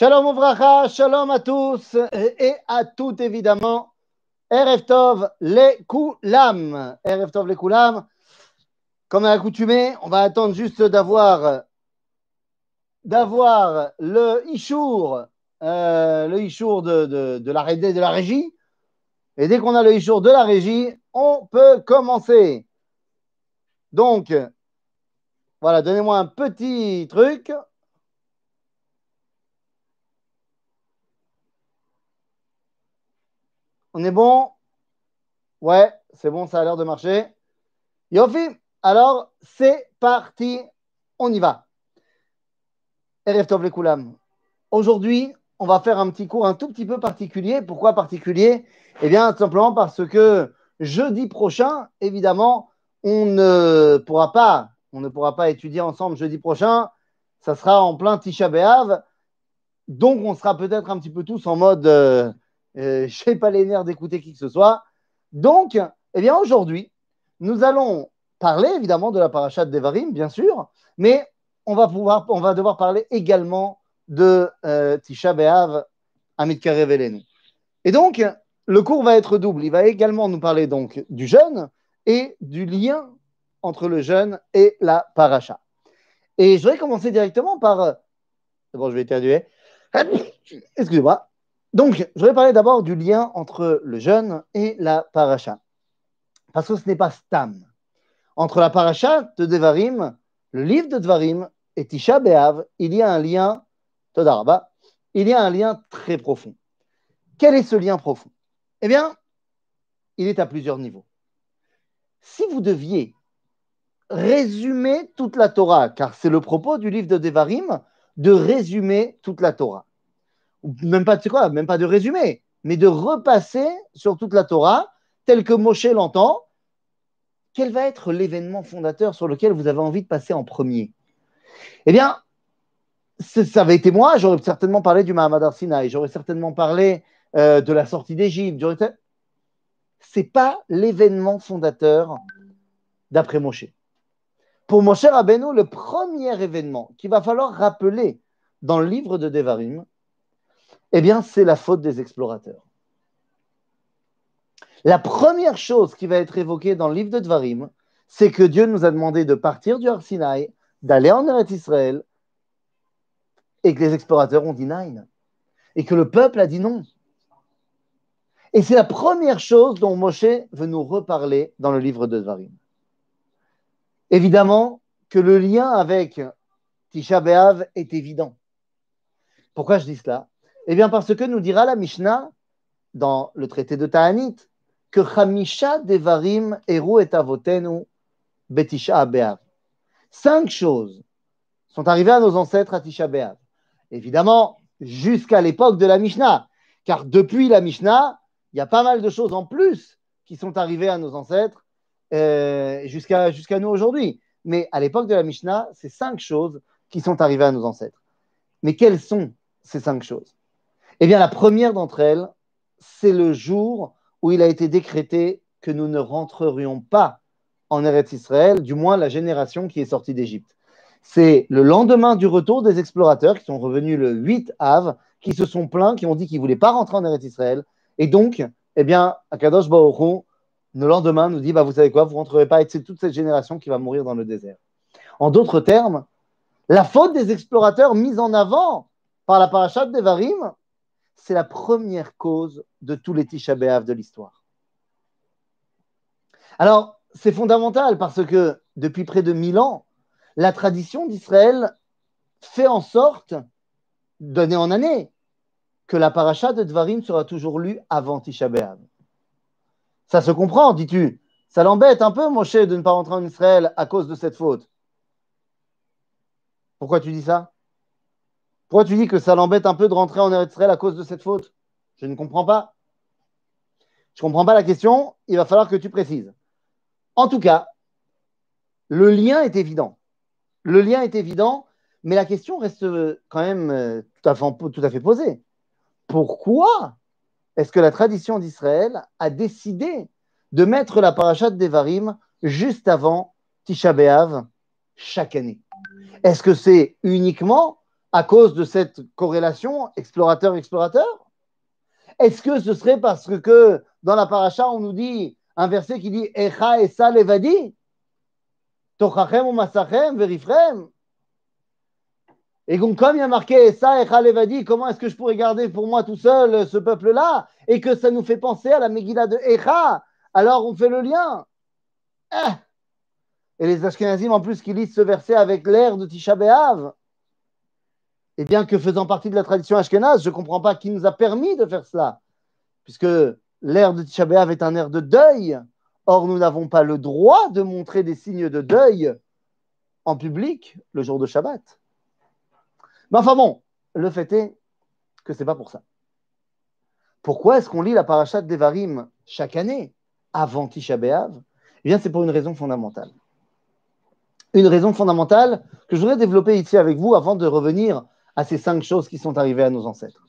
Shalom Ouvracha, shalom à tous et à toutes évidemment. Erev Tov les Koulam. Erev Tov les Koulam. Comme à l'accoutumée, on va attendre juste d'avoir le Ishour, euh, le Ishour de, de, de, la, de la régie. Et dès qu'on a le Ishour de la régie, on peut commencer. Donc, voilà, donnez-moi un petit truc. On est bon? Ouais, c'est bon, ça a l'air de marcher. Yofi, alors c'est parti, on y va. Erev Tov. Aujourd'hui, on va faire un petit cours un tout petit peu particulier. Pourquoi particulier? Eh bien, simplement parce que jeudi prochain, évidemment, on ne pourra pas, on ne pourra pas étudier ensemble jeudi prochain. Ça sera en plein Tisha B'Av. Donc, on sera peut-être un petit peu tous en mode euh, euh, je n'ai pas les nerfs d'écouter qui que ce soit. Donc, eh bien, aujourd'hui, nous allons parler évidemment de la paracha de Devarim, bien sûr, mais on va, pouvoir, on va devoir parler également de euh, Tisha B'Av, Amit Karevelenu. Et donc, le cours va être double. Il va également nous parler donc du jeûne et du lien entre le jeûne et la paracha. Et je vais commencer directement par. Bon, je vais éternuer. Excusez-moi. Donc, je vais parler d'abord du lien entre le jeûne et la paracha. Parce que ce n'est pas Stam. Entre la paracha de Devarim, le livre de Devarim et Tisha B'Av, il y a un lien, Todaraba, il y a un lien très profond. Quel est ce lien profond? Eh bien, il est à plusieurs niveaux. Si vous deviez résumer toute la Torah, car c'est le propos du livre de Devarim, de résumer toute la Torah, même pas, de résumé, mais de repasser sur toute la Torah, telle que Moshe l'entend, quel va être l'événement fondateur sur lequel vous avez envie de passer en premier? Eh bien, ça avait été moi, j'aurais certainement parlé du Mahamad Arsinaï, j'aurais certainement parlé euh, de la sortie d'Égypte. C'est pas l'événement fondateur d'après Moshe. Pour Moshe Rabbeinu, le premier événement qu'il va falloir rappeler dans le livre de Devarim, eh bien, c'est la faute des explorateurs. La première chose qui va être évoquée dans le livre de Dvarim, c'est que Dieu nous a demandé de partir du Har d'aller en Eretz Israël, et que les explorateurs ont dit non, et que le peuple a dit non. Et c'est la première chose dont Moshe veut nous reparler dans le livre de Dvarim. Évidemment que le lien avec Tisha B'Av est évident. Pourquoi je dis cela? Eh bien, parce que nous dira la Mishnah dans le traité de Ta'anit que Chamisha Devarim Eru et Avotenu Betisha Be'av. Cinq choses sont arrivées à nos ancêtres à Tisha B'Av. Évidemment, jusqu'à l'époque de la Mishnah, car depuis la Mishnah, il y a pas mal de choses en plus qui sont arrivées à nos ancêtres euh, jusqu'à jusqu'à nous aujourd'hui. Mais à l'époque de la Mishnah, c'est cinq choses qui sont arrivées à nos ancêtres. Mais quelles sont ces cinq choses? Eh bien, la première d'entre elles, c'est le jour où il a été décrété que nous ne rentrerions pas en Eretz Israël, du moins la génération qui est sortie d'Égypte. C'est le lendemain du retour des explorateurs qui sont revenus le 8 Av, qui se sont plaints, qui ont dit qu'ils ne voulaient pas rentrer en Eretz Israël. Et donc, eh bien, Akadosh Baruch le lendemain, nous dit bah, Vous savez quoi, vous ne rentrerez pas, et c'est toute cette génération qui va mourir dans le désert. En d'autres termes, la faute des explorateurs mise en avant par la parachat d'Evarim, c'est la première cause de tous les Tisha de l'histoire. Alors, c'est fondamental parce que depuis près de 1000 ans, la tradition d'Israël fait en sorte, d'année en année, que la paracha de Dvarim sera toujours lue avant Tisha Ça se comprend, dis-tu. Ça l'embête un peu, Moshe, de ne pas rentrer en Israël à cause de cette faute. Pourquoi tu dis ça? Pourquoi tu dis que ça l'embête un peu de rentrer en Israël à cause de cette faute? Je ne comprends pas. Je ne comprends pas la question. Il va falloir que tu précises. En tout cas, le lien est évident. Le lien est évident, mais la question reste quand même euh, tout à fait, posée. Pourquoi est-ce que la tradition d'Israël a décidé de mettre la parachat d'Evarim juste avant Tisha B'Av chaque année? Est-ce que c'est uniquement à cause de cette corrélation explorateur-explorateur Est-ce que ce serait parce que dans la paracha, on nous dit un verset qui dit Echa Esa Levadi? Tochachem ou Masachem Verifrem. Et donc, comme il y a marqué ça, Echa comment est-ce que je pourrais garder pour moi tout seul ce peuple-là? Et que ça nous fait penser à la Megillah de Echa, alors on fait le lien. Eh! Et les Ashkenazim, en plus, qui lisent ce verset avec l'air de Tisha B'Av, et bien que faisant partie de la tradition ashkenaz, je ne comprends pas qui nous a permis de faire cela, puisque l'air de Tisha est un air de deuil. Or, nous n'avons pas le droit de montrer des signes de deuil en public le jour de Shabbat. Mais enfin bon, le fait est que ce n'est pas pour ça. Pourquoi est-ce qu'on lit la parachat d'Evarim chaque année avant Tisha Eh bien, c'est pour une raison fondamentale une raison fondamentale que je voudrais développer ici avec vous avant de revenir à ces cinq choses qui sont arrivées à nos ancêtres.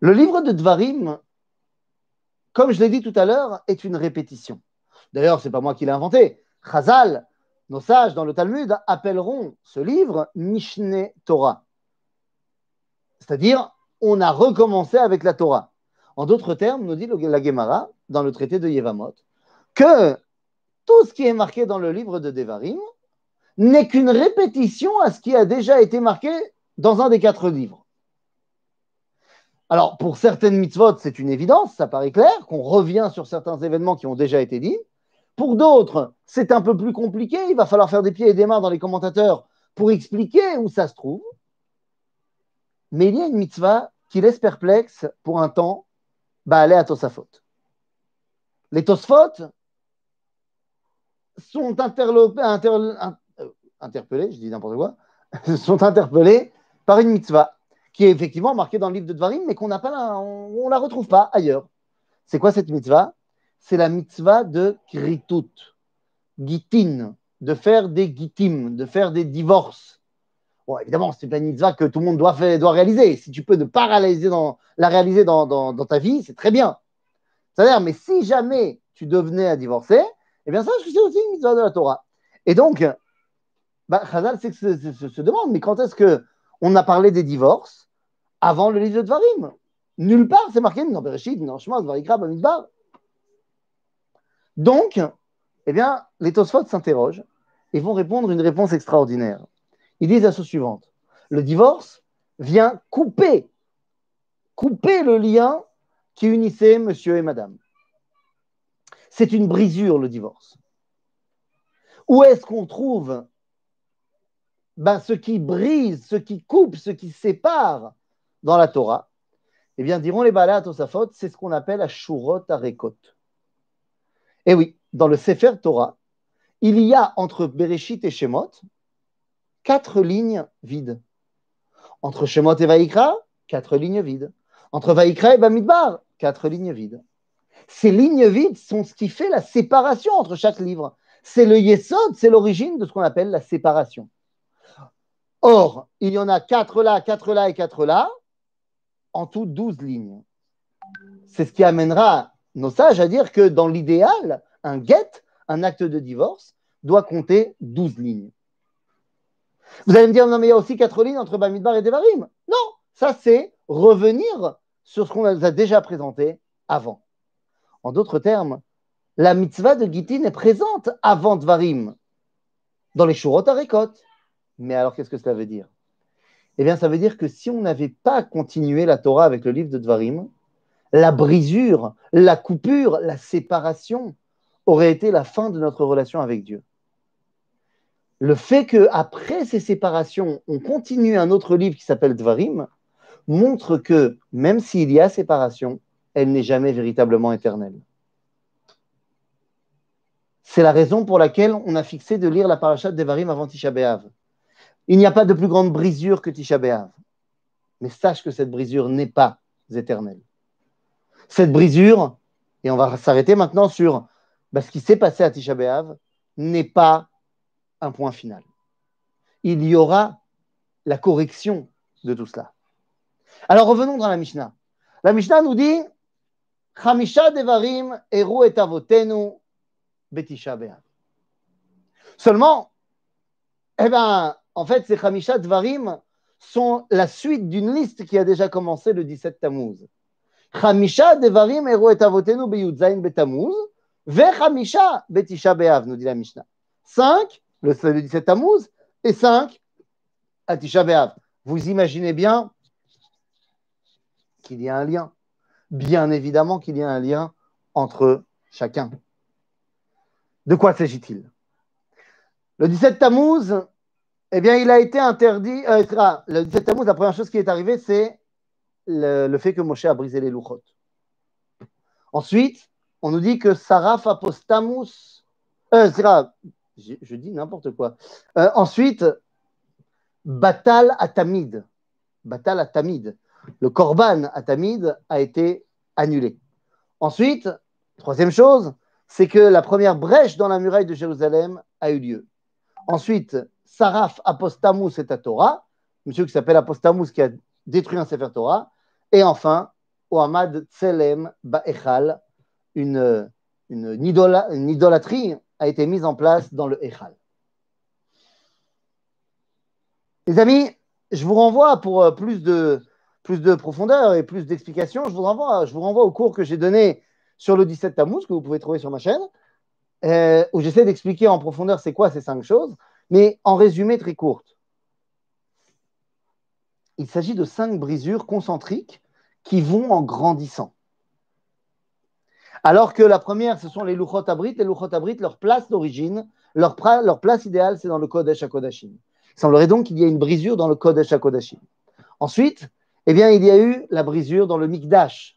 Le livre de Dvarim, comme je l'ai dit tout à l'heure, est une répétition. D'ailleurs, ce n'est pas moi qui l'ai inventé. Chazal, nos sages dans le Talmud, appelleront ce livre Mishneh Torah. C'est-à-dire, on a recommencé avec la Torah. En d'autres termes, nous dit la Gemara, dans le traité de Yevamot, que tout ce qui est marqué dans le livre de Devarim n'est qu'une répétition à ce qui a déjà été marqué dans un des quatre livres. Alors, pour certaines mitzvot, c'est une évidence, ça paraît clair, qu'on revient sur certains événements qui ont déjà été dits. Pour d'autres, c'est un peu plus compliqué, il va falloir faire des pieds et des mains dans les commentateurs pour expliquer où ça se trouve. Mais il y a une mitzvah qui laisse perplexe pour un temps, bah, aller à Tosafot. Les Tosfot, sont euh, interpellés, je dis n'importe quoi, sont interpellés par une mitzvah qui est effectivement marquée dans le livre de Dvarim, mais qu'on n'a pas, on, ne la retrouve pas ailleurs. C'est quoi cette mitzvah? C'est la mitzvah de kritut, gitin, de faire des gitim, de faire des divorces. Bon, évidemment, c'est une mitzvah que tout le monde doit, faire, doit réaliser. Si tu peux ne pas dans, la réaliser dans, dans, dans ta vie, c'est très bien. C'est-à-dire, mais si jamais tu devenais à divorcer, eh bien, ça, c'est aussi une mitzvah de la Torah. Et donc, bah, Chazal se, demande, mais quand est-ce qu'on a parlé des divorces avant le livre de Dvarim Nulle part, c'est marqué dans Bereshit, dans Shema, Varikra, Bamidbar. Donc, eh bien, les Tosfot s'interrogent et vont répondre une réponse extraordinaire. Ils disent la chose suivante le divorce vient couper, couper le lien qui unissait monsieur et madame c'est une brisure, le divorce. Où est-ce qu'on trouve ben, ce qui brise, ce qui coupe, ce qui sépare dans la Torah Eh bien, diront les Balat Tosafot, c'est ce qu'on appelle Ashurot Arekot. Et oui, dans le Sefer Torah, il y a entre Bereshit et Shemot quatre lignes vides. Entre Shemot et Vaikra, quatre lignes vides. Entre Vaikra et Bamidbar, quatre lignes vides. Ces lignes vides sont ce qui fait la séparation entre chaque livre. C'est le Yesod, c'est l'origine de ce qu'on appelle la séparation. Or, il y en a quatre là, quatre là et quatre là, en tout douze lignes. C'est ce qui amènera nos sages à dire que dans l'idéal, un get, un acte de divorce, doit compter douze lignes. Vous allez me dire, non, mais il y a aussi quatre lignes entre Bamidbar et Devarim. Non, ça c'est revenir sur ce qu'on a déjà présenté avant. En d'autres termes, la mitzvah de Gittin est présente avant Dvarim, dans les Shurot Arekot. Mais alors, qu'est-ce que cela veut dire? Eh bien, ça veut dire que si on n'avait pas continué la Torah avec le livre de Dvarim, la brisure, la coupure, la séparation aurait été la fin de notre relation avec Dieu. Le fait qu'après ces séparations, on continue un autre livre qui s'appelle Dvarim montre que même s'il y a séparation, elle n'est jamais véritablement éternelle. C'est la raison pour laquelle on a fixé de lire la parashat Devarim avant Tisha. Il n'y a pas de plus grande brisure que Tisha B'Av. Mais sache que cette brisure n'est pas éternelle. Cette brisure, et on va s'arrêter maintenant sur bah, ce qui s'est passé à Tisha B'Av, n'est pas un point final. Il y aura la correction de tout cela. Alors revenons dans la Mishnah. La Mishnah nous dit Chamisha devarim eru et avotenu Seulement, eh ben, en fait, ces Hamisha Dvarim sont la suite d'une liste qui a déjà commencé le 17 Tammuz. Hamisha Devarim Ero et Avotenu Beyudzain Betamuz, Ve Hamisha Betisha Beav, nous dit la Mishnah. 5, le, 17 Tammuz, et 5 à Tisha Beav. Vous imaginez bien qu'il y a un lien. Bien évidemment qu'il y a un lien entre chacun. De quoi s'agit-il? Le 17 Tammuz, eh bien, il a été interdit. Euh, le 17 Tammuz, la première chose qui est arrivée, c'est le, fait que Moshe a brisé les louchot. Ensuite, on nous dit que Saraf apostamus. Euh, je, je, dis n'importe quoi. Euh, ensuite, Batal Atamid. Batal Atamid. Le Korban Atamid a été annulé. Ensuite, troisième chose, c'est que la première brèche dans la muraille de Jérusalem a eu lieu. Ensuite, Saraf Apostamus et Torah, monsieur qui s'appelle Apostamus qui a détruit un Sefer Torah. Et enfin, Ohamad Tselem Ba'echal, une, une, idolâtrie a été mise en place dans le Echal. Les amis, je vous renvoie pour euh, plus de, profondeur et plus d'explications, je vous renvoie, je vous renvoie au cours que j'ai donné sur le 17 Tammuz, que vous pouvez trouver sur ma chaîne, euh, où j'essaie d'expliquer en profondeur c'est quoi ces cinq choses, mais en résumé très courte. Il s'agit de cinq brisures concentriques qui vont en grandissant. Alors que la première, ce sont les Luchot Abrit. Les leur place d'origine, leur, leur, place idéale, c'est dans le Kodesh HaKodashim. Il semblerait donc qu'il y ait une brisure dans le Kodesh HaKodashim. Ensuite, eh bien, il y a eu la brisure dans le Mikdash.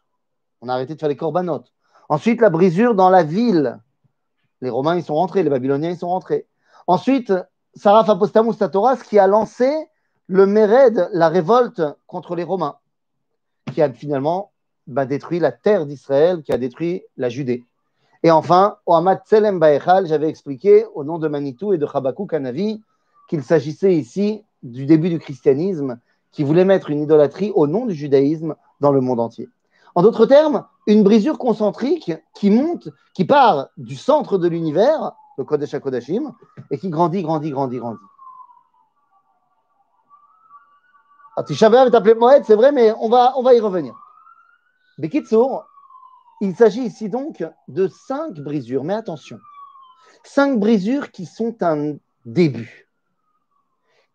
On a arrêté de faire les korbanot. Ensuite, la brisure dans la ville. Les Romains, ils sont rentrés, les Babyloniens, ils sont rentrés. Ensuite, Sarah Apostamus Tatoras qui a lancé le Méred, la révolte contre les Romains, qui a finalement bah, détruit la terre d'Israël, qui a détruit la Judée. Et enfin, Ohamad Tselem Baechal, j'avais expliqué au nom de Manitou et de Chabakou Kanavi qu'il s'agissait ici du début du christianisme qui voulait mettre une idolâtrie au nom du judaïsme dans le monde entier. En d'autres termes, une brisure concentrique qui monte, qui part du centre de l'univers, le Kodesh HaKodashim, et qui grandit, grandit, grandit, grandit. Ah, Tisha est appelé Moed, c'est vrai, mais on va, on va y revenir. Bekitsour, il s'agit ici donc de cinq brisures, mais attention, cinq brisures qui sont un début,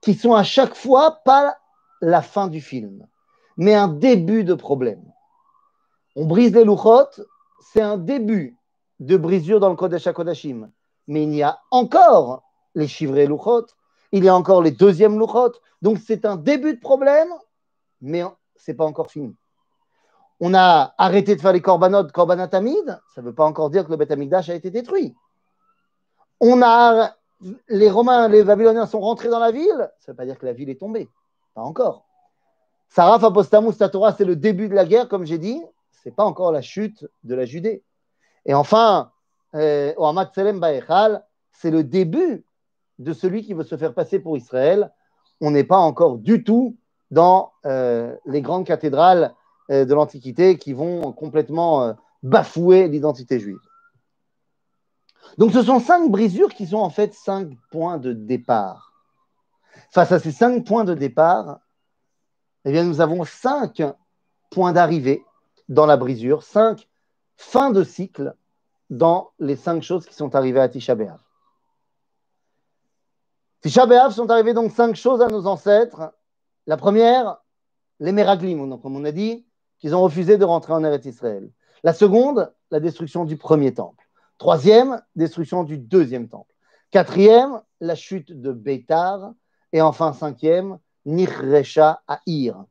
qui sont à chaque fois pas la fin du film, mais un début de problème. On brise les louchot, c'est un début de brisure dans le Kodesh HaKodashim. Mais il y a encore les chivrés louchot, il y a encore les deuxièmes louchot. Donc c'est un début de problème, mais ce n'est pas encore fini. On a arrêté de faire les korbanot, korbanatamides, ça ne veut pas encore dire que le Beth a été détruit. On a, les Romains, les Babyloniens sont rentrés dans la ville, ça ne veut pas dire que la ville est tombée. Pas encore. Saraf Apostamus Tatora, c'est le début de la guerre, comme j'ai dit. Ce n'est pas encore la chute de la Judée. Et enfin, euh, c'est le début de celui qui veut se faire passer pour Israël. On n'est pas encore du tout dans euh, les grandes cathédrales euh, de l'Antiquité qui vont complètement bafouer l'identité juive. Donc ce sont cinq brisures qui sont en fait cinq points de départ. Face à ces cinq points de départ, eh bien, nous avons cinq points d'arrivée dans la brisure, cinq fins de cycle dans les cinq choses qui sont arrivées à Tisha B'Av. Tisha B'Av sont arrivées donc cinq choses à nos ancêtres. La première, les Meraglim, comme on a dit, qu'ils ont refusé de rentrer en Eretz Israël. La seconde, la destruction du premier temple. Troisième, destruction du deuxième temple. Quatrième, la chute de Bétar. Et enfin, cinquième, Nirresha Aïr.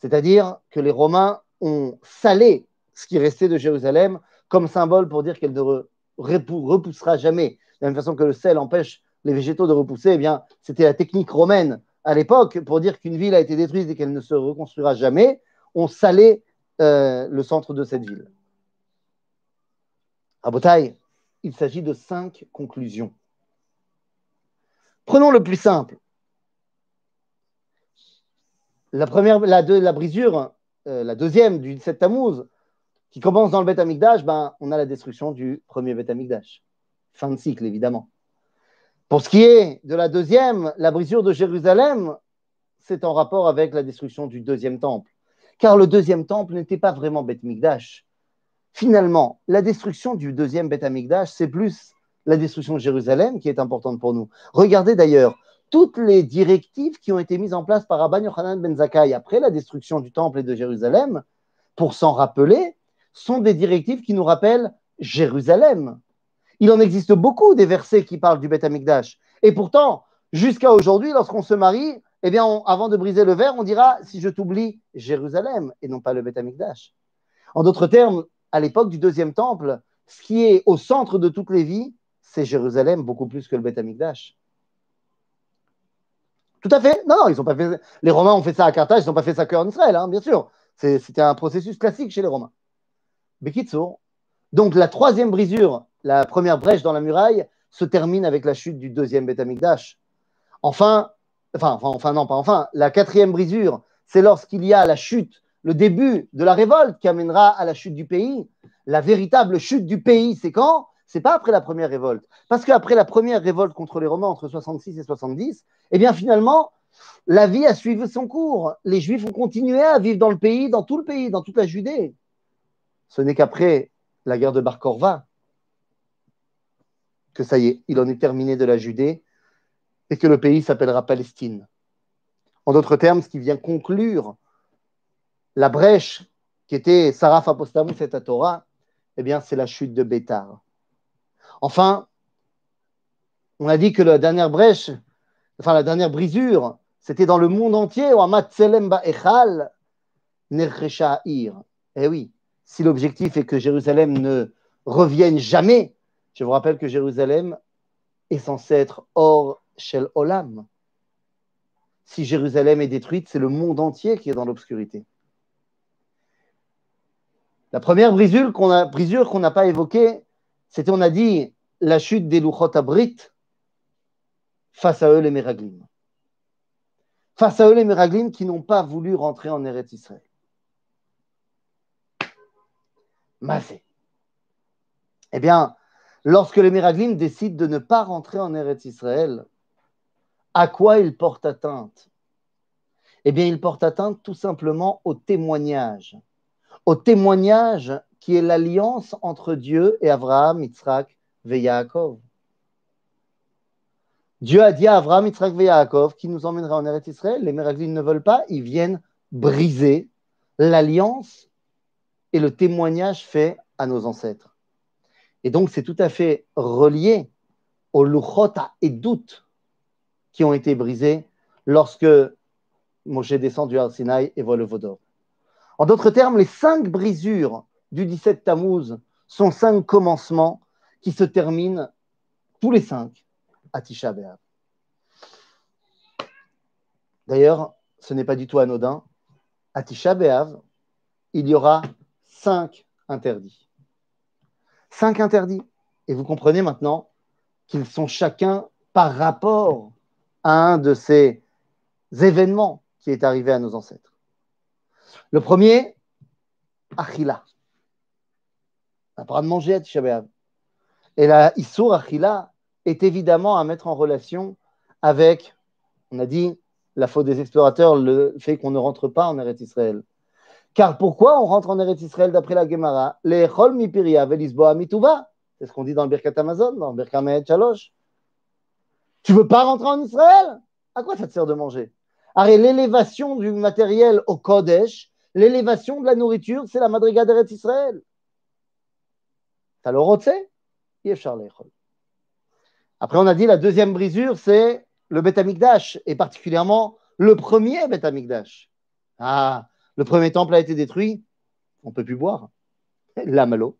C'est-à-dire que les Romains ont salé ce qui restait de Jérusalem comme symbole pour dire qu'elle ne repoussera jamais. De la même façon que le sel empêche les végétaux de repousser, eh bien, c'était la technique romaine à l'époque pour dire qu'une ville a été détruite et qu'elle ne se reconstruira jamais. On salait euh, le centre de cette ville. À Botaï, il s'agit de cinq conclusions. Prenons le plus simple la première, la, la brisure, euh, la deuxième du 17 Tammuz, qui commence dans le Beth Amikdash, ben, on a la destruction du premier Beth Amikdash. Fin de cycle, évidemment. Pour ce qui est de la deuxième, la brisure de Jérusalem, c'est en rapport avec la destruction du deuxième temple. Car le deuxième temple n'était pas vraiment Beth Mikdash. Finalement, la destruction du deuxième Beth Amikdash, c'est plus la destruction de Jérusalem qui est importante pour nous. Regardez d'ailleurs toutes les directives qui ont été mises en place par Rabban Yochanan ben Zakkai après la destruction du temple et de Jérusalem, pour s'en rappeler, sont des directives qui nous rappellent Jérusalem. Il en existe beaucoup des versets qui parlent du Beth Amikdash. Et pourtant, jusqu'à aujourd'hui, lorsqu'on se marie, eh bien, avant de briser le verre, on dira si je t'oublie Jérusalem et non pas le Beth Amikdash. En d'autres termes, à l'époque du deuxième temple, ce qui est au centre de toutes les vies, c'est Jérusalem beaucoup plus que le Beth Amikdash. Tout à fait. Non, ils ont pas fait. Les Romains ont fait ça à Carthage, ils n'ont pas fait ça qu'en Israël, hein, bien sûr. C'était un processus classique chez les Romains. Bekitso. Donc la troisième brisure, la première brèche dans la muraille, se termine avec la chute du deuxième Beth Amikdash. Enfin, enfin, enfin, non, pas enfin. La quatrième brisure, c'est lorsqu'il y a la chute, le début de la révolte qui amènera à la chute du pays. La véritable chute du pays, c'est quand? C'est pas après la première révolte. Parce qu'après la première révolte contre les Romains entre 66 et 70, eh bien finalement, la vie a suivi son cours. Les Juifs ont continué à vivre dans le pays, dans tout le pays, dans toute la Judée. Ce n'est qu'après la guerre de Bar Korva que ça y est, il en est terminé de la Judée et que le pays s'appellera Palestine. En d'autres termes, ce qui vient conclure la brèche qui était Saraf Apostamus et Torah, eh bien, c'est la chute de Bétar. Enfin, on a dit que la dernière brèche, enfin la dernière brisure, c'était dans le monde entier, Echal, Eh oui, si l'objectif est que Jérusalem ne revienne jamais, je vous rappelle que Jérusalem est censé être hors Shel Olam. Si Jérusalem est détruite, c'est le monde entier qui est dans l'obscurité. La première brisure qu'on n'a pas évoquée, c'était, on a dit, la chute des Luchot Abrit face à eux, les Meraglim. Face à eux, les Meraglim qui n'ont pas voulu rentrer en Eretz Israël. Masé. Eh bien, lorsque les Meraglim décident de ne pas rentrer en Eretz Israël, à quoi ils portent atteinte? Eh bien, ils portent atteinte tout simplement au témoignage. Au témoignage qui est l'alliance entre Dieu et Abraham, Yitzhak et Yaakov. Dieu a dit à Abraham, Yitzhak et Yaakov qui nous emmènera en Eretz Israël. Les Meraglim ne veulent pas, ils viennent briser l'alliance et le témoignage fait à nos ancêtres. Et donc, c'est tout à fait relié aux luchota et doutes qui ont été brisés lorsque Moshe descend du Arsinaï et voit le Vaudor. En d'autres termes, les cinq brisures du 17 Tammuz sont cinq commencements qui se terminent tous les cinq à Tisha. D'ailleurs, ce n'est pas du tout anodin. À Tisha B'Av, il y aura cinq interdits. Cinq interdits. Et vous comprenez maintenant qu'ils sont chacun par rapport à un de ces événements qui est arrivé à nos ancêtres. Le premier, Achila n'a pas à Tisha Et la Issour Achila est évidemment à mettre en relation avec, on a dit, la faute des explorateurs, le fait qu'on ne rentre pas en Eretz Israël. Car pourquoi on rentre en Eretz Israël d'après la Gemara? Les Chol Mipiria Velisboa Mituva. C'est ce qu'on dit dans le Birkat Amazon, dans le Birkat Chalosh. Tu veux pas rentrer en Israël? À quoi ça te sert de manger? Arrête, l'élévation du matériel au Kodesh, l'élévation de la nourriture, c'est la Madriga d'Eretz Israël. T'as le Après, on a dit la deuxième brisure, c'est le Betamikdash, et particulièrement le premier Betamikdash. Ah, le premier temple a été détruit, on ne peut plus boire. La malo.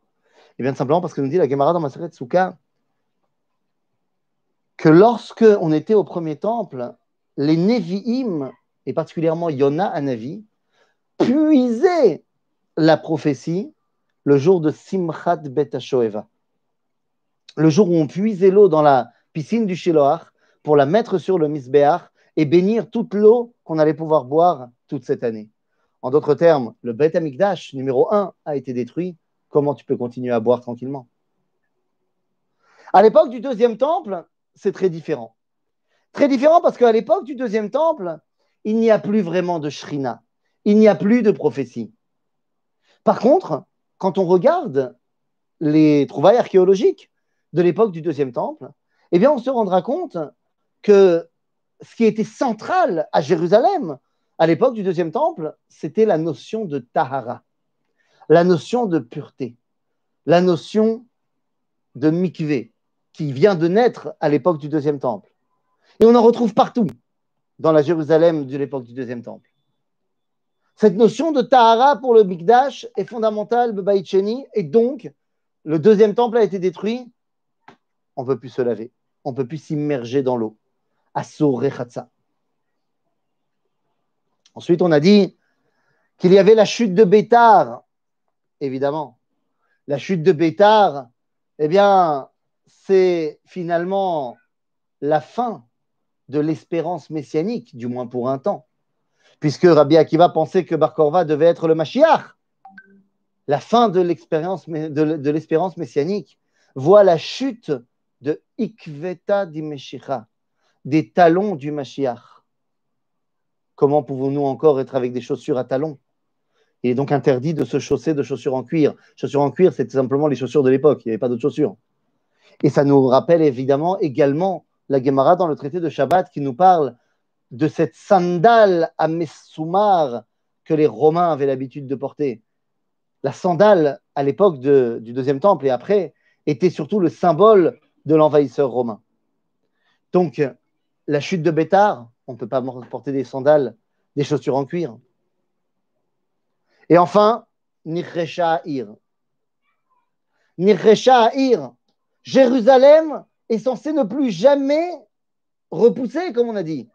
Et bien simplement parce que nous dit la Gemara dans Maseret Souka que lorsque on était au premier temple, les Nevi'im, et particulièrement Yona Anavi, puisaient la prophétie le jour de Simchat Bet Le jour où on puisait l'eau dans la piscine du Shiloach pour la mettre sur le Misbéach et bénir toute l'eau qu'on allait pouvoir boire toute cette année. En d'autres termes, le Bet Amikdash numéro 1 a été détruit. Comment tu peux continuer à boire tranquillement? À l'époque du deuxième temple, c'est très différent. Très différent parce qu'à l'époque du deuxième temple, il n'y a plus vraiment de shrina, il n'y a plus de prophétie. Par contre, quand on regarde les trouvailles archéologiques de l'époque du deuxième temple, eh bien, on se rendra compte que ce qui était central à Jérusalem à l'époque du deuxième temple, c'était la notion de tahara, la notion de pureté, la notion de mikvé, qui vient de naître à l'époque du deuxième temple. Et on en retrouve partout dans la Jérusalem de l'époque du deuxième temple. Cette notion de tahara pour le Mikdash est fondamentale, et donc le deuxième temple a été détruit, on ne peut plus se laver, on ne peut plus s'immerger dans l'eau. Asur Rechatsa. Ensuite, on a dit qu'il y avait la chute de Bétar, évidemment. La chute de Bétar, eh bien, c'est finalement la fin de l'espérance messianique, du moins pour un temps, puisque Rabbi Akiva pensait que Bar Korva devait être le Mashiach. La fin de l'espérance de, messianique voit la chute de Ikveta Dimeshicha, des talons du Mashiach. Comment pouvons-nous encore être avec des chaussures à talons? Il est donc interdit de se chausser de chaussures en cuir. Chaussures en cuir, c'est simplement les chaussures de l'époque, il n'y avait pas d'autres chaussures. Et ça nous rappelle évidemment également la Gemara dans le traité de Shabbat qui nous parle de cette sandale à Messoumar que les Romains avaient l'habitude de porter. La sandale, à l'époque du deuxième temple et après, était surtout le symbole de l'envahisseur romain. Donc, la chute de Bétar, on ne peut pas porter des sandales, des chaussures en cuir. Et enfin, Nirresha Ir. Nirresha Ir. Jérusalem est censé ne plus jamais repousser, comme on a dit.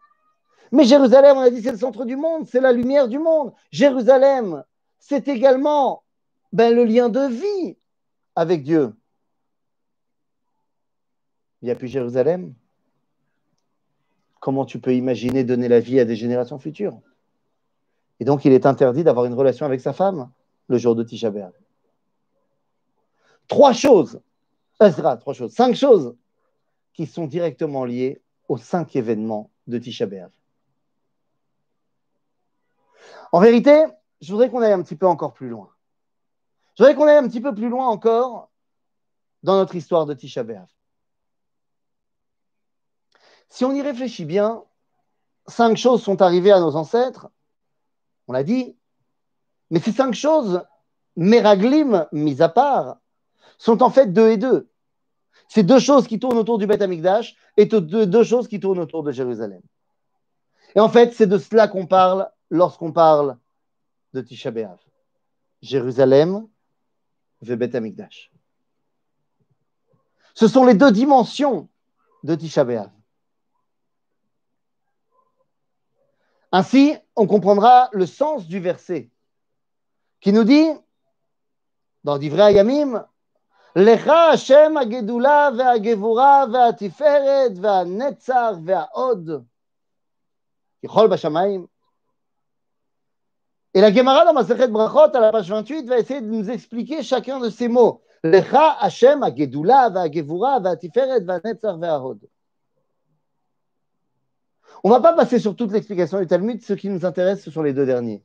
Mais Jérusalem, on a dit, c'est le centre du monde, c'est la lumière du monde. Jérusalem, c'est également ben, le lien de vie avec Dieu. Il n'y a plus Jérusalem. Comment tu peux imaginer donner la vie à des générations futures Et donc, il est interdit d'avoir une relation avec sa femme le jour de Tisha B'Av. Trois choses, Ezra, trois choses, cinq choses qui sont directement liées aux cinq événements de Tisha B'Av. En vérité, je voudrais qu'on aille un petit peu encore plus loin. Je voudrais qu'on aille un petit peu plus loin encore dans notre histoire de Tisha B'Av. Si on y réfléchit bien, cinq choses sont arrivées à nos ancêtres, on l'a dit, mais ces cinq choses, Meraglim mis à part, sont en fait deux et deux. C'est deux choses qui tournent autour du Beth Amikdash et deux, choses qui tournent autour de Jérusalem. Et en fait, c'est de cela qu'on parle lorsqu'on parle de Tisha. Jérusalem et Beth Amikdash. Ce sont les deux dimensions de Tisha. Ainsi, on comprendra le sens du verset qui nous dit, dans Divrei Ayamim, Lecha Hashem הגדולה והגבורה והתפארת והנצח והעוד ככל בשמיים. Et la Gemara dans Masechet Brachot à la page 28 va essayer de nous expliquer chacun de ces mots. Lecha Hashem הגדולה והגבורה והתפארת והנצח והעוד. On ne va pas passer sur toute l'explication du Talmud. Ce qui nous intéresse, ce sont les deux derniers.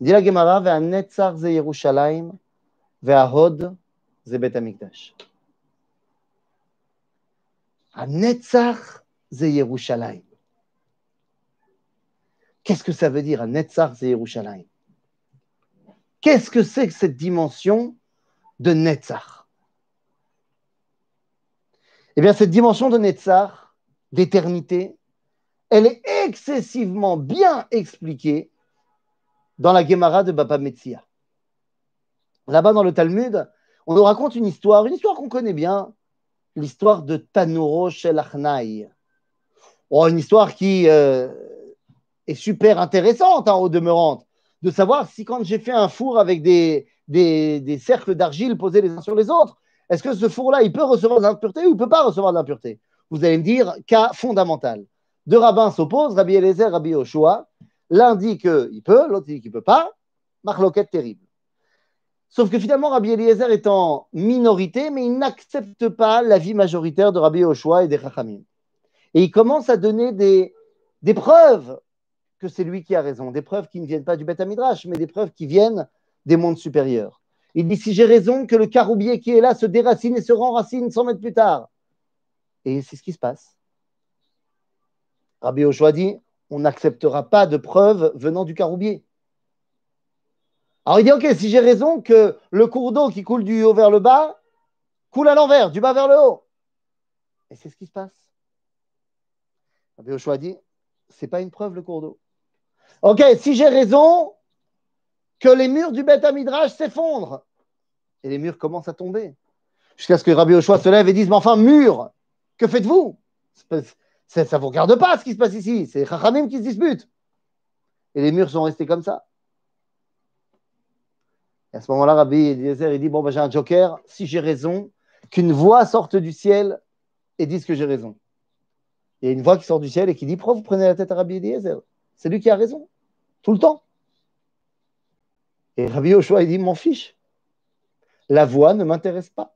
Dit la Gemara, Netzar ze Yerushalayim, Hod ze Bet Amikdash. Netzar ze Yerushalayim. Qu'est-ce que ça veut dire, Netzar ze Yerushalayim? Qu'est-ce que c'est que cette dimension de Netzar? Eh bien, cette dimension de Netzar, d'éternité, elle est excessivement bien expliquée dans la Gemara de Baba Metzia. Là-bas dans le Talmud, on nous raconte une histoire, une histoire qu'on connaît bien, l'histoire de Tanuro Shel Oh, une histoire qui euh, est super intéressante en hein, haut demeurante, de savoir si quand j'ai fait un four avec des, des, cercles d'argile posés les uns sur les autres, est-ce que ce four-là, il peut recevoir de l'impureté ou il ne peut pas recevoir de l'impureté? Vous allez me dire, cas fondamental. Deux rabbins s'opposent, Rabbi Eliezer, Rabbi Yoshua. L'un dit qu'il peut, l'autre dit qu'il ne peut pas. Marloquette terrible. Sauf que finalement, Rabbi Eliezer est en minorité, mais il n'accepte pas l'avis majoritaire de Rabbi Yoshua et des Chachamim. Et il commence à donner des, preuves que c'est lui qui a raison, des preuves qui ne viennent pas du Beth Midrash, mais des preuves qui viennent des mondes supérieurs. Il dit si j'ai raison que le caroubier qui est là se déracine et se renracine 100 mètres plus tard. Et c'est ce qui se passe. Rabbi Yoshua dit on n'acceptera pas de preuves venant du caroubier. Alors il dit, ok, si j'ai raison que le cours d'eau qui coule du haut vers le bas coule à l'envers, du bas vers le haut. Et c'est ce qui se passe. Rabbi Oshua dit, c'est pas une preuve le cours d'eau. Ok, si j'ai raison que les murs du Beth Midrash s'effondrent, et les murs commencent à tomber, jusqu'à ce que Rabbi Oshua se lève et dise, mais enfin, mur, que faites-vous? Ça ne vous regarde pas ce qui se passe ici, c'est Chachamim qui se disputent. Et les murs sont restés comme ça. Et à ce moment-là, Rabbi Eliezer, il dit Bon, ben, j'ai un joker, si j'ai raison, qu'une voix sorte du ciel et dise que j'ai raison. Il y a une voix qui sort du ciel et qui dit Pourquoi vous prenez la tête à Rabbi Eliezer? C'est lui qui a raison, tout le temps. Et Rabbi Yoshua, il dit M'en fiche. La voix ne m'intéresse pas.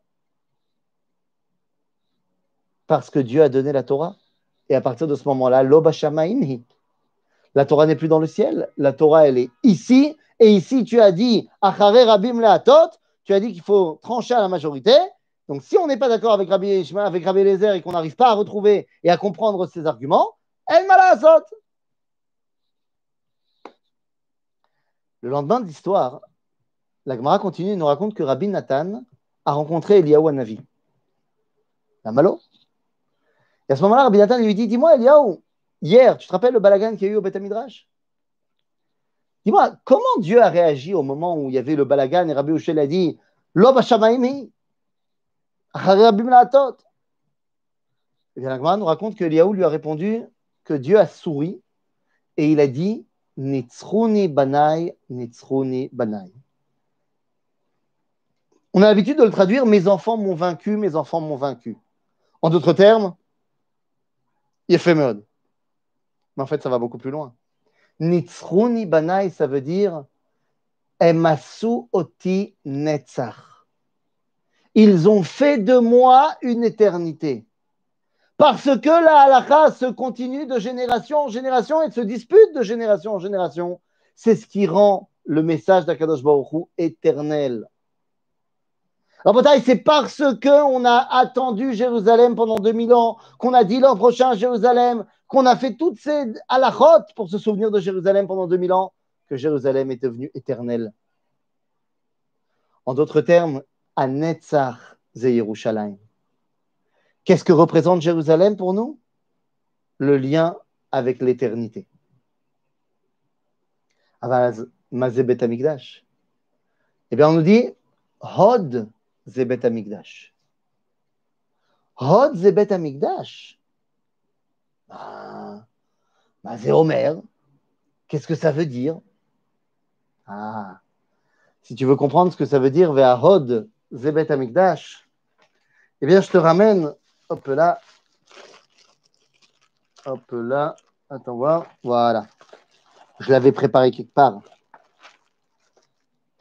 Parce que Dieu a donné la Torah. Et à partir de ce moment-là, la Torah n'est plus dans le ciel. La Torah, elle est ici et ici, tu as dit, Rabim tu as dit qu'il faut trancher à la majorité. Donc, si on n'est pas d'accord avec Rabbi, avec Rabbi Lezer et qu'on n'arrive pas à retrouver et à comprendre ses arguments, El Malasot. Le lendemain de l'histoire, la Gemara continue et nous raconte que Rabbi Nathan a rencontré Eliyahu Navi. La malo? Et à ce moment-là, Rabbi Nathan lui dit Dis-moi, Eliyahu, hier, tu te rappelles le balagan qu'il y a eu au Beth Dis-moi, comment Dieu a réagi au moment où il y avait le balagan et Rabbi Ushel a dit L'homme Shamaimi Et bien, la nous raconte que Eliaou lui a répondu que Dieu a souri et il a dit Nitzruni banai, Nitzruni banai. On a l'habitude de le traduire Mes enfants m'ont vaincu, mes enfants m'ont vaincu. En d'autres termes, fait mode. Mais en fait, ça va beaucoup plus loin. Nitzruni banai, ça veut dire Emasu oti netzach. Ils ont fait de moi une éternité. Parce que la halakha se continue de génération en génération et se dispute de génération en génération. C'est ce qui rend le message d'Akadosh Baruch éternel. Alors, c'est parce qu'on a attendu Jérusalem pendant 2000 ans, qu'on a dit l'an prochain Jérusalem, qu'on a fait toutes ces halachot pour se souvenir de Jérusalem pendant 2000 ans, que Jérusalem est devenue éternelle. En d'autres termes, Anetzach Zeyerushalayim. Qu'est-ce que représente Jérusalem pour nous? Le lien avec l'éternité. Amigdash. Eh bien, on nous dit Hod Zebet Amigdash. Hod Zebet Amigdash. Ah, bah. Qu'est-ce que ça veut dire? Ah, si tu veux comprendre ce que ça veut dire, Hod Zebet Amikdash, eh bien, je te ramène, hop là, hop là, attends voir, voilà. Je l'avais préparé quelque part.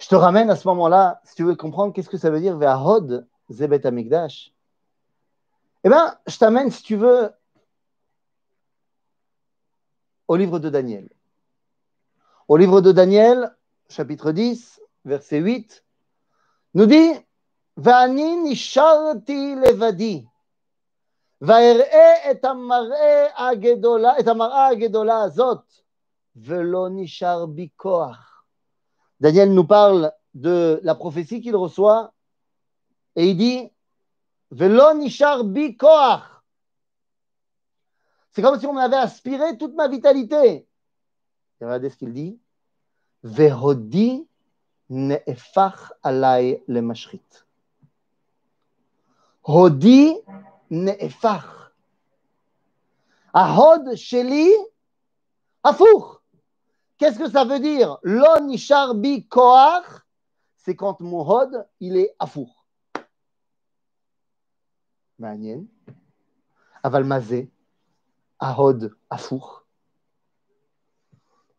Je te ramène à ce moment-là, si tu veux comprendre qu'est-ce que ça veut dire Hod Zebet Amikdash. Eh bien, je t'amène, si tu veux, au livre de Daniel. Au livre de Daniel, chapitre 10, verset 8, nous dit ואני נשארתי לבדי, ואראה את המראה הגדולה, את המראה הגדולה הזאת, ולא נשאר בי כוח. Daniel nous parle de la prophétie qu'il reçoit et il dit. C'est comme si on avait aspiré toute ma vitalité. regardez ce qu'il dit. Vehodi ne'efach alay le mashrit. Ahod sheli. Qu'est-ce que ça veut dire? Lo nishar bi koach, c'est quand mon hod, il est afour. Manien. Aval mazé. Ahod Afour.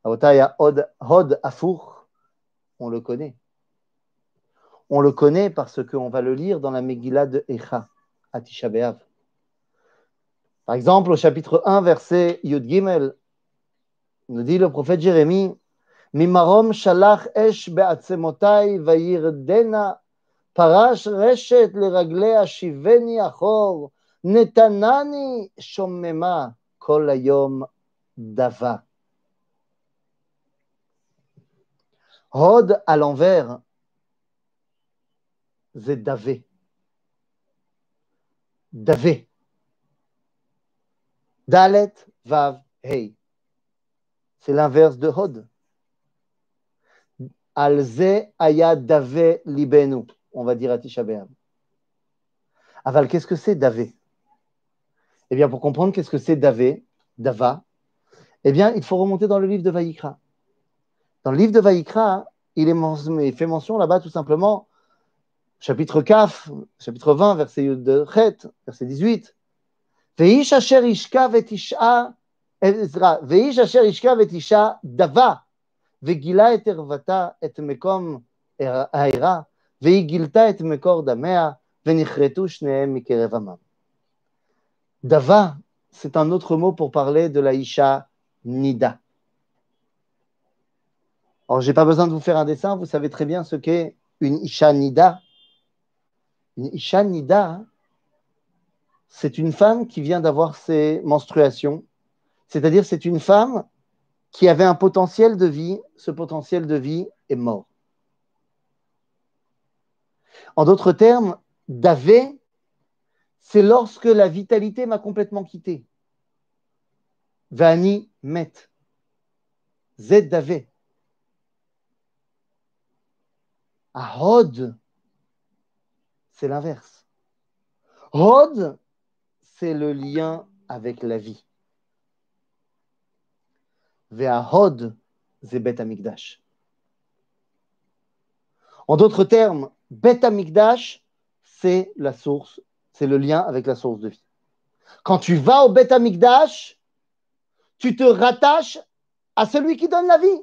Hod Afour, on le connaît. On le connaît parce qu'on va le lire dans la Megillah de Echa, à. Par exemple, au chapitre 1, verset Yud Gimel, dit le prophète Jérémie, Mimarom shalach esh be'atzemotai vayirdena פרש רשת לרגליה שיבני אחור, נתנני שוממה כל היום דבה. הוד על ענבר זה דווה. דווה. ד' ו' ה'. C'est l'inverse de Hod. Alze aya davé libenu. On va dire à Tisha Aval, qu'est-ce que c'est davé Eh bien, pour comprendre qu'est-ce que c'est davé, dava, eh bien, il faut remonter dans le livre de Vaïkra. Dans le livre de Vaïkra, il, fait mention là-bas tout simplement, chapitre 4, chapitre 20, verset de Chet, verset 18. Veish asher ishka vetisha ואיש אשר ישכב את אישה דבה, וגילה את ערוותה, את מקום העירה, והיא גילתה את מקור דמיה, ונכרתו שניהם מקרב עמם. דבה, c'est un autre mot pour parler de la Isha Nida. Alors, je n'ai pas besoin de vous faire un dessin, vous savez très bien ce qu'est une Isha Nida. Une Isha Nida, c'est une femme qui vient d'avoir ses menstruations c'est-à-dire, c'est une femme qui avait un potentiel de vie. Ce potentiel de vie est mort. En d'autres termes, davé, c'est lorsque la vitalité m'a complètement quitté. Vani met. Z davé. À Hod, c'est l'inverse. Hod, c'est le lien avec la vie. En d'autres termes, Bet Amikdash, c'est la source, c'est le lien avec la source de vie. Quand tu vas au Bet Amikdash, tu te rattaches à celui qui donne la vie.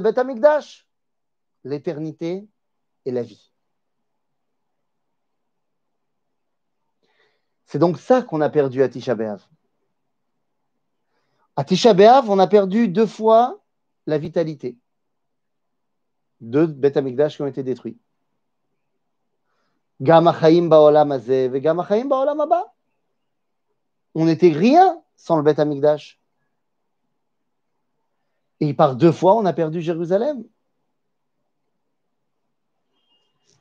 Bet Amikdash. L'éternité et la vie. C'est donc ça qu'on a perdu à Tisha B'Av. À Tisha B'Av, on a perdu deux fois la vitalité. Deux Beth Amikdash qui ont été détruits. On n'était rien sans le Beth Amikdash. Et par deux fois, on a perdu Jérusalem.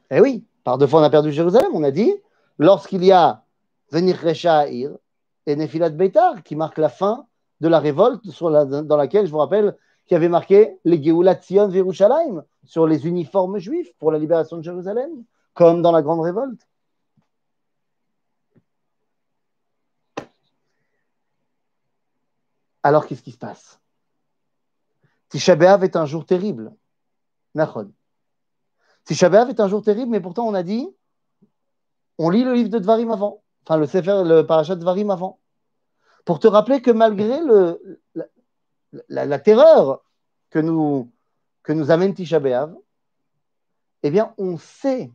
Eh oui, par deux fois, on a perdu Jérusalem. On a dit, lorsqu'il y a Venir Ir et Nefilat Beitar, qui marque la fin de la révolte dans laquelle, je vous rappelle, qui avait marqué les Geulat Sion Virushalayim sur les uniformes juifs pour la libération de Jérusalem, comme dans la grande révolte. Alors, qu'est-ce qui se passe? Tisha est un jour terrible. Nachon. Tisha est un jour terrible, mais pourtant on a dit, on lit le livre de Dvarim avant enfin le Sefer, le Parashat Varim avant, pour te rappeler que malgré la, terreur que nous, que nous amène Tisha B'Av, eh bien, on sait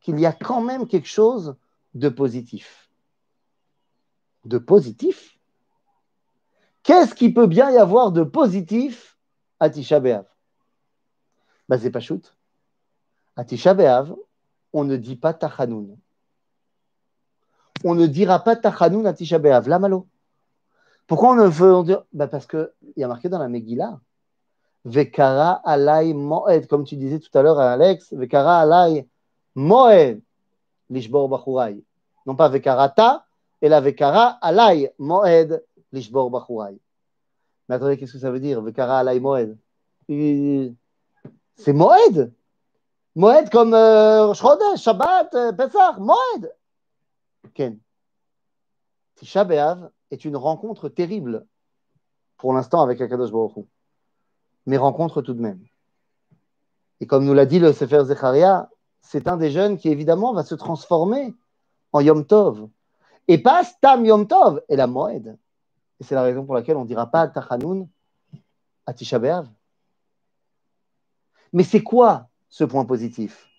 qu'il y a quand même quelque chose de positif. De positif Qu'est-ce qui peut bien y avoir de positif à Tisha B'Av? Ben, C'est pas shoot. À Tisha B'Av, on ne dit pas Tachanoun on ne dira pas Tachanoun à Tisha B'Av. malo. Pourquoi on ne veut dire bah Parce qu'il y a marqué dans la Megillah Vekara alay moed, comme tu disais tout à l'heure à Alex, Vekara alay moed lishbor bachurai. Non pas Vekarata, et la Vekara alay moed lishbor bachurai. Mais attendez, qu'est-ce que ça veut dire Vekara alay moed? C'est moed? Moed comme euh, Shabbat, euh, Pesach, moed Ken. Tisha B'Av est une rencontre terrible pour l'instant avec Akadosh Baruch mais rencontre tout de même. Et comme nous l'a dit le Sefer Zecharia, c'est un des jeunes qui évidemment va se transformer en Yom Tov. Et pas Stam Yom Tov, et la Moed. Et c'est la raison pour laquelle on ne dira pas Tachanoun à Tisha. Mais c'est quoi ce point positif?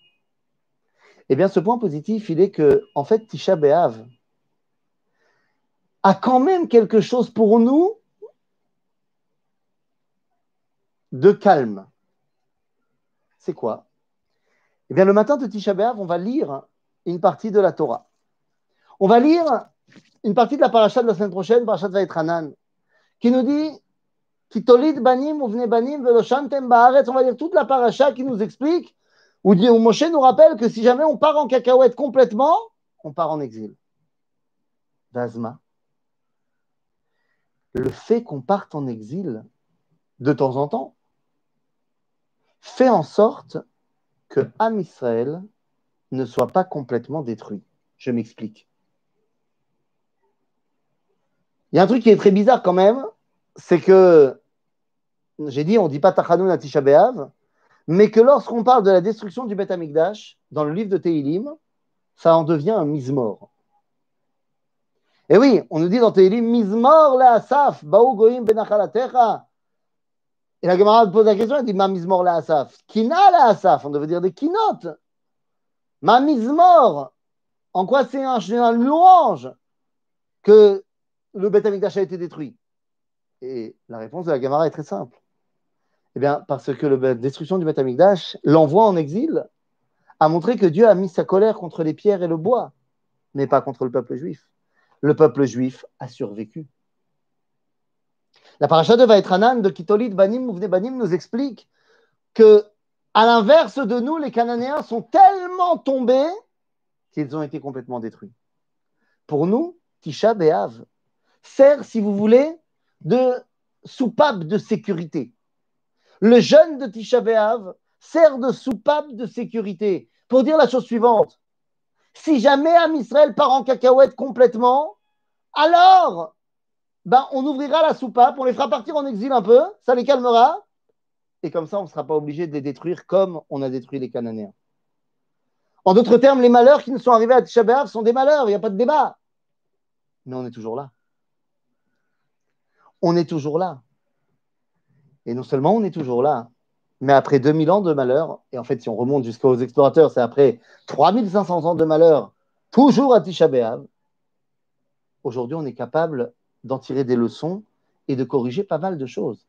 Eh bien, ce point positif, il est que, en fait, Tisha B'Av a quand même quelque chose pour nous de calme. C'est quoi? Eh bien, le matin de Tisha B'Av, on va lire une partie de la Torah. On va lire une partie de la paracha de la semaine prochaine, parasha de qui nous dit Kitolid banim banim. On va lire toute la paracha qui nous explique, où, où Moshe nous rappelle que si jamais on part en cacahuète complètement, on part en exil. D'Azma. Le fait qu'on parte en exil de temps en temps fait en sorte que Am Israël ne soit pas complètement détruit. Je m'explique. Il y a un truc qui est très bizarre quand même, c'est que, j'ai dit, on ne dit pas Tachanoun à Tisha mais que lorsqu'on parle de la destruction du Beth Amikdash, dans le livre de Tehilim, ça en devient un mismor. Et oui, on nous dit dans Tehilim, mismor la asaf, baou goim benachalatecha. Et la Gemara pose la question, elle dit, ma mismor la asaf. Kina la asaf, on devait dire des kinotes. Ma mismor, en quoi c'est un, un louange que le Beth Amikdash a été détruit? Et la réponse de la Gemara est très simple. Eh bien, parce que la destruction du Beth Amikdash, l'envoi en exil, a montré que Dieu a mis sa colère contre les pierres et le bois, mais pas contre le peuple juif. Le peuple juif a survécu. La paracha de Vaetranan de Kitolit Banim Mouvne Banim nous explique que, à l'inverse de nous, les Cananéens sont tellement tombés qu'ils ont été complètement détruits. Pour nous, Tisha B'Av sert, si vous voulez, de soupape de sécurité. Le jeûne de Tisha sert de soupape de sécurité pour dire la chose suivante. Si jamais Am Israël part en cacahuète complètement, alors ben, on ouvrira la soupape, on les fera partir en exil un peu, ça les calmera, et comme ça on ne sera pas obligé de les détruire comme on a détruit les Cananéens. En d'autres termes, les malheurs qui nous sont arrivés à Tisha sont des malheurs, il n'y a pas de débat. Mais on est toujours là on est toujours là. Et non seulement on est toujours là, mais après 2000 ans de malheur, et en fait, si on remonte jusqu'aux explorateurs, c'est après 3500 ans de malheur, toujours à Tisha aujourd'hui, on est capable d'en tirer des leçons et de corriger pas mal de choses.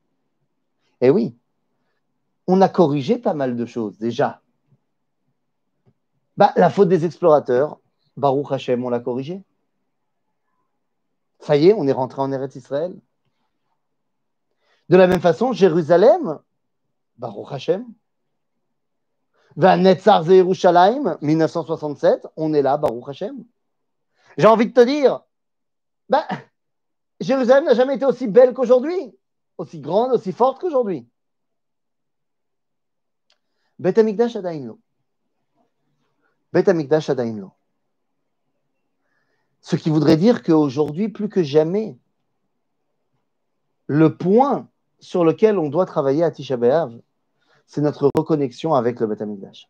Et oui, on a corrigé pas mal de choses déjà. Bah, la faute des explorateurs, Baruch Hashem, on l'a corrigé. Ça y est, on est rentré en Eretz Israël. De la même façon, Jérusalem, Baruch Hashem. Netzar Yerushalayim, 1967, on est là, Baruch Hashem. J'ai envie de te dire, ben, Jérusalem n'a jamais été aussi belle qu'aujourd'hui, aussi grande, aussi forte qu'aujourd'hui. Bet Amikdash Adainlo. Bet Amikdash Adainlo. Ce qui voudrait dire qu'aujourd'hui, plus que jamais, le point sur lequel on doit travailler à Tisha c'est notre reconnexion avec le Beth Amikdash.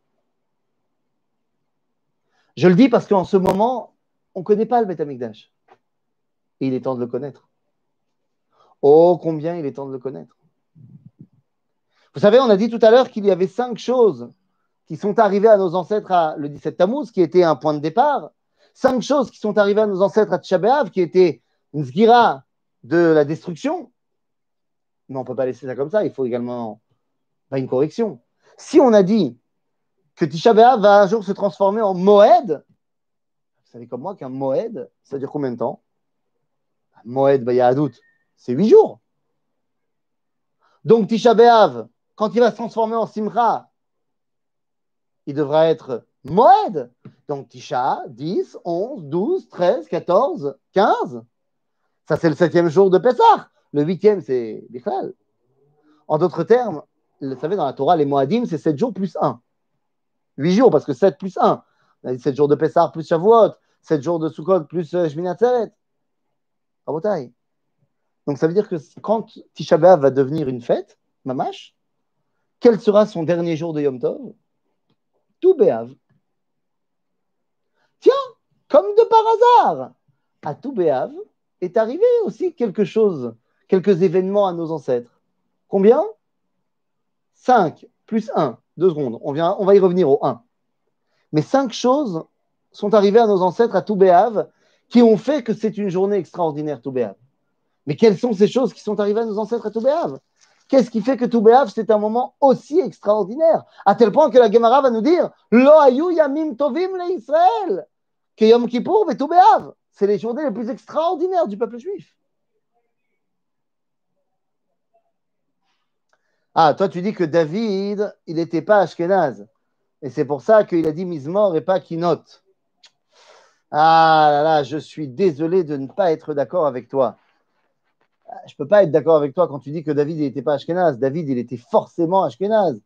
Je le dis parce qu'en ce moment, on ne connaît pas le. Et il est temps de le connaître. Oh, combien il est temps de le connaître. Vous savez, on a dit tout à l'heure qu'il y avait cinq choses qui sont arrivées à nos ancêtres à le 17 Tammuz, qui était un point de départ. Cinq choses qui sont arrivées à nos ancêtres à Tisha B'Av, qui était une de la destruction, mais on ne peut pas laisser ça comme ça, il faut également une correction. Si on a dit que Tisha B'Av va un jour se transformer en Moed, vous savez comme moi qu'un Moed, ça dure combien de temps? Moed doute, c'est huit jours. Donc Tisha B'Av, quand il va se transformer en Simcha, il devra être Moed. Donc Tisha, 10, 11, 12, 13, 14, 15. Ça, c'est le septième jour de Pessah. Le huitième, c'est Bichlal. En d'autres termes, vous savez, dans la Torah, les Moadim, c'est 7 jours plus 1. 8 jours, parce que 7 plus 1. On a dit 7 jours de Pessah plus Shavuot, 7 jours de Sukkot plus euh, Shmini Atzeret. Donc ça veut dire que quand Tisha B'Av va devenir une fête, Mamash, quel sera son dernier jour de Yom Tov? Tout B'Av. Tiens, comme de par hasard, à tout B'Av, est arrivé aussi quelque chose, quelques événements à nos ancêtres. Combien? 5 plus 1. Deux secondes, on, va y revenir au 1. Mais cinq choses sont arrivées à nos ancêtres à Toubéave qui ont fait que c'est une journée extraordinaire, Toubéave. Mais quelles sont ces choses qui sont arrivées à nos ancêtres à Toubéave Qu'est-ce qui fait que Toubéave, c'est un moment aussi extraordinaire? À tel point que la Gemara va nous dire Lo ayu yamim tovim le Israël que Yom Kippour et Toubéave. C'est les journées les plus extraordinaires du peuple juif. Ah, toi, tu dis que David, il n'était pas Ashkenaz. Et c'est pour ça qu'il a dit Mizmor et pas Kinot. Ah là là, je suis désolé de ne pas être d'accord avec toi. Ah, je ne peux pas être d'accord avec toi quand tu dis que David n'était pas Ashkenaz. David, il était forcément Ashkenaz,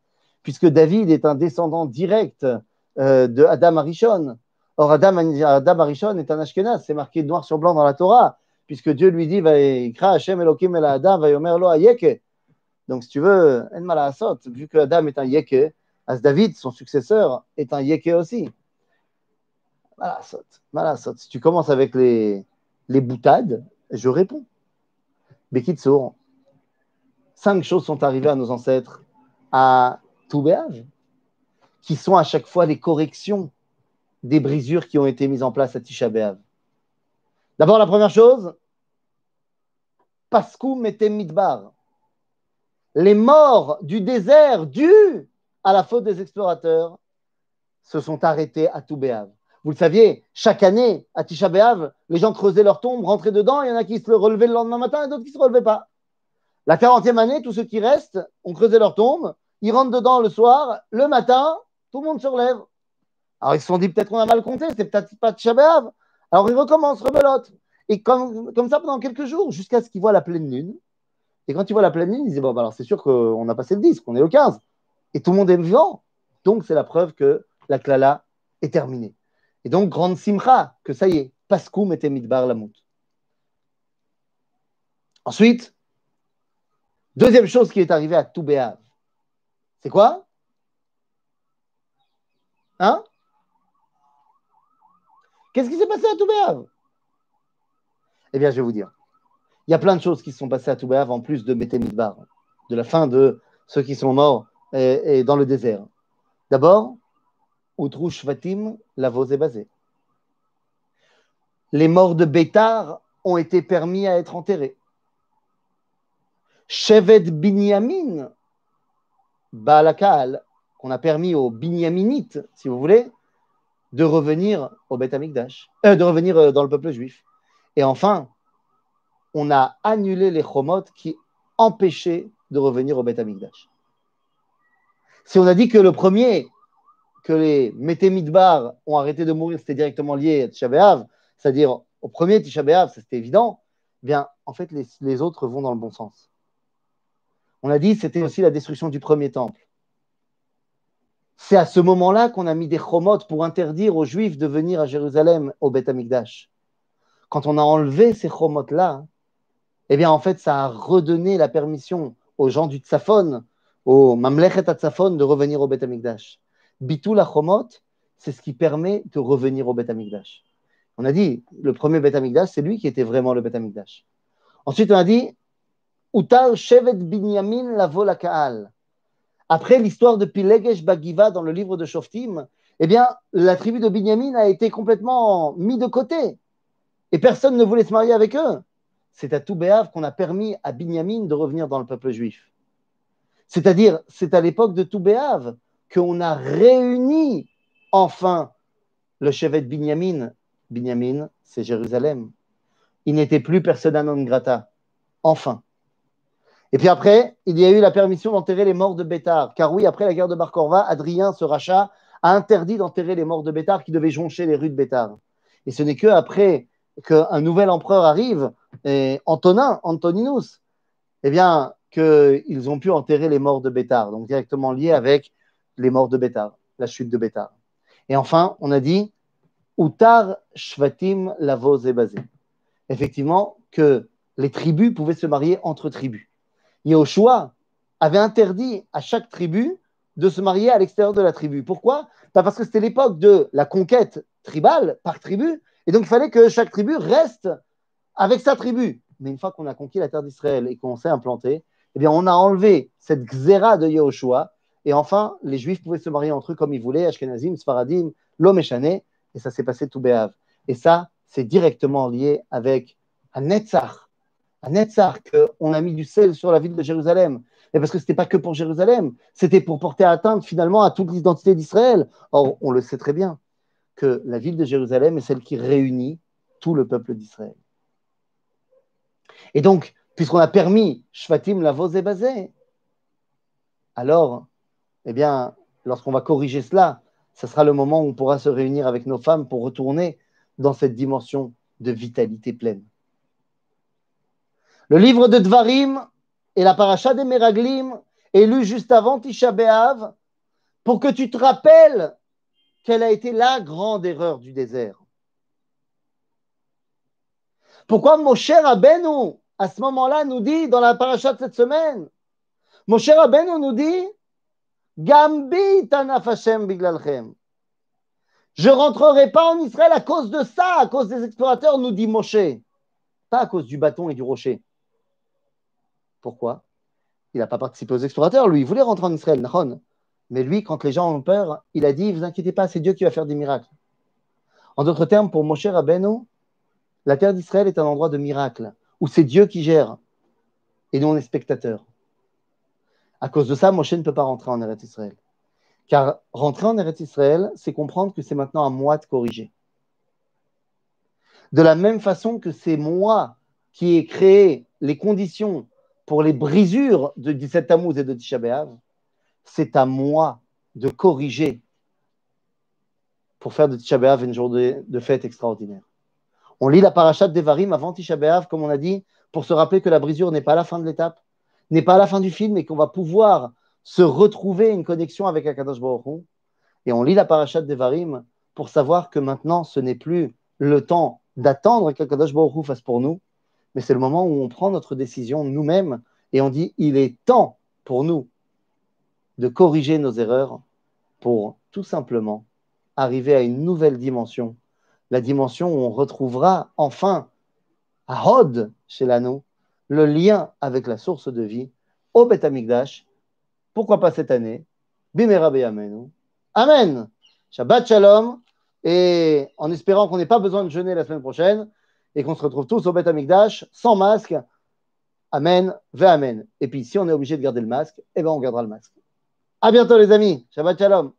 puisque David est un descendant direct euh, de Adam Arishon. Or, Adam, Adam Arishon est un Ashkenaz, c'est marqué noir sur blanc dans la Torah, puisque Dieu lui dit Va Hashem Elokim el Adam, va yomer lo ayeke. Donc, si tu veux, vu que Adam est un Yeke, As David, son successeur, est un Yeke aussi. Malasot, Malasot. Si tu commences avec les, les boutades, je réponds. Bekitsour, cinq choses sont arrivées à nos ancêtres à Toubéage, qui sont à chaque fois les corrections des brisures qui ont été mises en place à Tisha D'abord, la première chose, Paskou Metem Midbar les morts du désert dus à la faute des explorateurs se sont arrêtés à Toubéave. Vous le saviez, chaque année, à Tisha les gens creusaient leur tombe, rentraient dedans, il y en a qui se relevaient le lendemain matin et d'autres qui ne se relevaient pas. La 40e année, tous ceux qui restent ont creusé leur tombe, ils rentrent dedans le soir, le matin, tout le monde se relève. Alors ils se sont dit peut-être qu'on a mal compté, c'est peut-être pas Tisha. Alors ils recommencent, rebelote. Et comme ça pendant quelques jours, jusqu'à ce qu'ils voient la pleine lune. Et quand tu vois la pleine lune, ils disent Bon, bah, alors c'est sûr qu'on a passé le 10, qu'on est au 15. Et tout le monde est vivant. Donc, c'est la preuve que la klala est terminée. Et donc, grande simcha, que ça y est, Pascoum était midbar lamout. Ensuite, deuxième chose qui est arrivée à Toubéav, c'est quoi? Hein? Qu'est-ce qui s'est passé à Toubéav? Eh bien, je vais vous dire. Il y a plein de choses qui se sont passées à Toubéav en plus de Métémidbar, de la fin de ceux qui sont morts et, dans le désert. D'abord, Outrou Shvatim, la est basée. Les morts de Bétar ont été permis à être enterrés. Shevet Binyamin, Baalakal, qu'on a permis aux Binyaminites, si vous voulez, de revenir au Beth Amikdash, euh, de revenir euh, dans le peuple juif. Et enfin, on a annulé les chomot qui empêchaient de revenir au Beth Amikdash. Si on a dit que le premier, que les Métémidbar ont arrêté de mourir, c'était directement lié à Tisha c'est-à-dire au premier Tisha c'était évident, eh bien, en fait, les, autres vont dans le bon sens. On a dit que c'était aussi la destruction du premier temple. C'est à ce moment-là qu'on a mis des chomot pour interdire aux Juifs de venir à Jérusalem au Beth Amikdash. Quand on a enlevé ces chomot-là, eh bien, en fait, ça a redonné la permission aux gens du Tzafon, aux Mamlechet Tzafon, de revenir au Beth Amikdash. Bitul Achomot, c'est ce qui permet de revenir au Beth Amikdash. On a dit, le premier Beth Amikdash, c'est lui qui était vraiment le Beth Amikdash. Ensuite, on a dit, Utar Shevet Binyamin Lavo Kaal. Après l'histoire de Pilegesh Bagiva dans le livre de Shoftim, eh bien, la tribu de Binyamin a été complètement mise de côté. Et personne ne voulait se marier avec eux c'est à Toubéav qu'on a permis à Binyamin de revenir dans le peuple juif. C'est-à-dire, c'est à, l'époque de Toubéav qu'on a réuni enfin le chevet de Binyamin. Binyamin, c'est Jérusalem. Il n'était plus persona non grata. Enfin. Et puis après, il y a eu la permission d'enterrer les morts de Bétar. Car oui, après la guerre de Bar Adrien, ce rachat, a interdit d'enterrer les morts de Bétar qui devaient joncher les rues de Bétar. Et ce n'est que après qu'un nouvel empereur arrive, et Antonin, Antoninus, eh bien, qu'ils ont pu enterrer les morts de Bétar, donc directement liés avec les morts de Bétar, la chute de Bétar. Et enfin, on a dit Utar Shvatim Lavoz basé. Effectivement, que les tribus pouvaient se marier entre tribus. Yehoshua avait interdit à chaque tribu de se marier à l'extérieur de la tribu. Pourquoi? Parce que c'était l'époque de la conquête tribale par tribu, et donc il fallait que chaque tribu reste avec sa tribu. Mais une fois qu'on a conquis la terre d'Israël et qu'on s'est implanté, eh bien, on a enlevé cette xéra de Yehoshua. Et enfin, les Juifs pouvaient se marier entre eux comme ils voulaient, Ashkenazim, Sfaradim, l'homme et ça s'est passé tout béave. Et ça, c'est directement lié avec un Netzach, un Netzach qu'on a mis du sel sur la ville de Jérusalem. Et parce que ce n'était pas que pour Jérusalem, c'était pour porter atteinte finalement à toute l'identité d'Israël. Or, on le sait très bien que la ville de Jérusalem est celle qui réunit tout le peuple d'Israël. Et donc, puisqu'on a permis Shvatim la et basé, alors, eh bien, lorsqu'on va corriger cela, ce sera le moment où on pourra se réunir avec nos femmes pour retourner dans cette dimension de vitalité pleine. Le livre de Dvarim et la paracha des Meraglim est lu juste avant Tisha B'Av pour que tu te rappelles quelle a été la grande erreur du désert? Pourquoi Moshe Rabbeinu, à ce moment-là, nous dit dans la paracha de cette semaine, Moshe Rabbeinu nous dit Gambi tanaf biglalchem. Je rentrerai pas en Israël à cause de ça, à cause des explorateurs, nous dit Moshe. Pas à cause du bâton et du rocher. Pourquoi? Il n'a pas participé aux explorateurs, lui, il voulait rentrer en Israël, Mais lui, quand les gens ont peur, il a dit, vous inquiétez pas, c'est Dieu qui va faire des miracles. En d'autres termes, pour Moshe Rabbeinu, la terre d'Israël est un endroit de miracle, où c'est Dieu qui gère, et nous on est spectateurs. À cause de ça, Moshe ne peut pas rentrer en Eretz Israël. Car rentrer en Eretz Israël, c'est comprendre que c'est maintenant à moi de corriger. De la même façon que c'est moi qui ai créé les conditions pour les brisures de 17 Tammuz et de Tisha c'est à moi de corriger pour faire de Tisha une journée de fête extraordinaire. On lit la parachat Devarim avant Tisha comme on a dit, pour se rappeler que la brisure n'est pas la fin de l'étape, n'est pas la fin du film, et qu'on va pouvoir se retrouver une connexion avec Akadosh Baruch Et on lit la parachat Devarim pour savoir que maintenant, ce n'est plus le temps d'attendre qu'Akadosh Baruch fasse pour nous, mais c'est le moment où on prend notre décision nous-mêmes et on dit il est temps pour nous de corriger nos erreurs pour tout simplement arriver à une nouvelle dimension la dimension où on retrouvera enfin à Hod chez l'anneau le lien avec la source de vie au Beth Amikdash. Pourquoi pas cette année? Bimera Amenu. Amen. Shabbat Shalom. Et en espérant qu'on n'ait pas besoin de jeûner la semaine prochaine et qu'on se retrouve tous au Beth Amikdash sans masque. Amen, ve Amen. Et puis si on est obligé de garder le masque, eh ben on gardera le masque. À bientôt les amis. Shabbat Shalom.